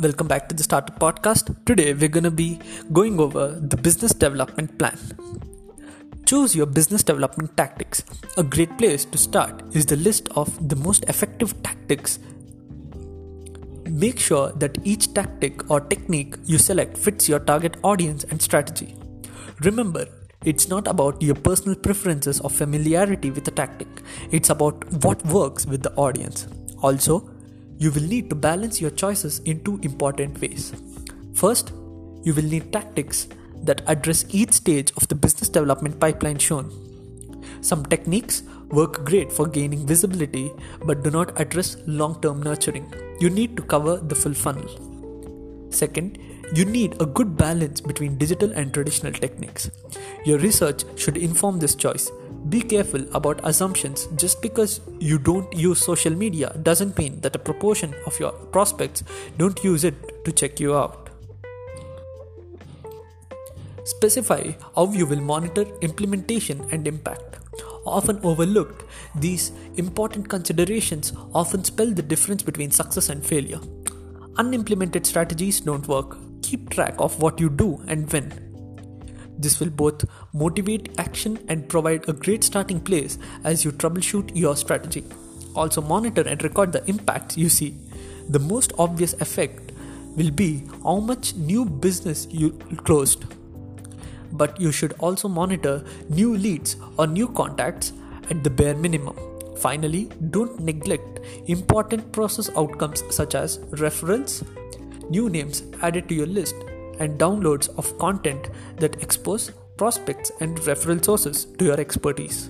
Welcome back to the Startup Podcast. Today we're going to be going over the business development plan. Choose your business development tactics. A great place to start is the list of the most effective tactics. Make sure that each tactic or technique you select fits your target audience and strategy. Remember, it's not about your personal preferences or familiarity with a tactic, it's about what works with the audience. Also, you will need to balance your choices in two important ways. First, you will need tactics that address each stage of the business development pipeline shown. Some techniques work great for gaining visibility but do not address long term nurturing. You need to cover the full funnel. Second, you need a good balance between digital and traditional techniques. Your research should inform this choice be careful about assumptions. Just because you don't use social media doesn't mean that a proportion of your prospects don't use it to check you out. Specify how you will monitor implementation and impact. Often overlooked, these important considerations often spell the difference between success and failure. Unimplemented strategies don't work. Keep track of what you do and when this will both motivate action and provide a great starting place as you troubleshoot your strategy. Also, monitor and record the impacts you see. The most obvious effect will be how much new business you closed. But you should also monitor new leads or new contacts at the bare minimum. Finally, don't neglect important process outcomes such as referrals, new names added to your list, and downloads of content that expose prospects and referral sources to your expertise.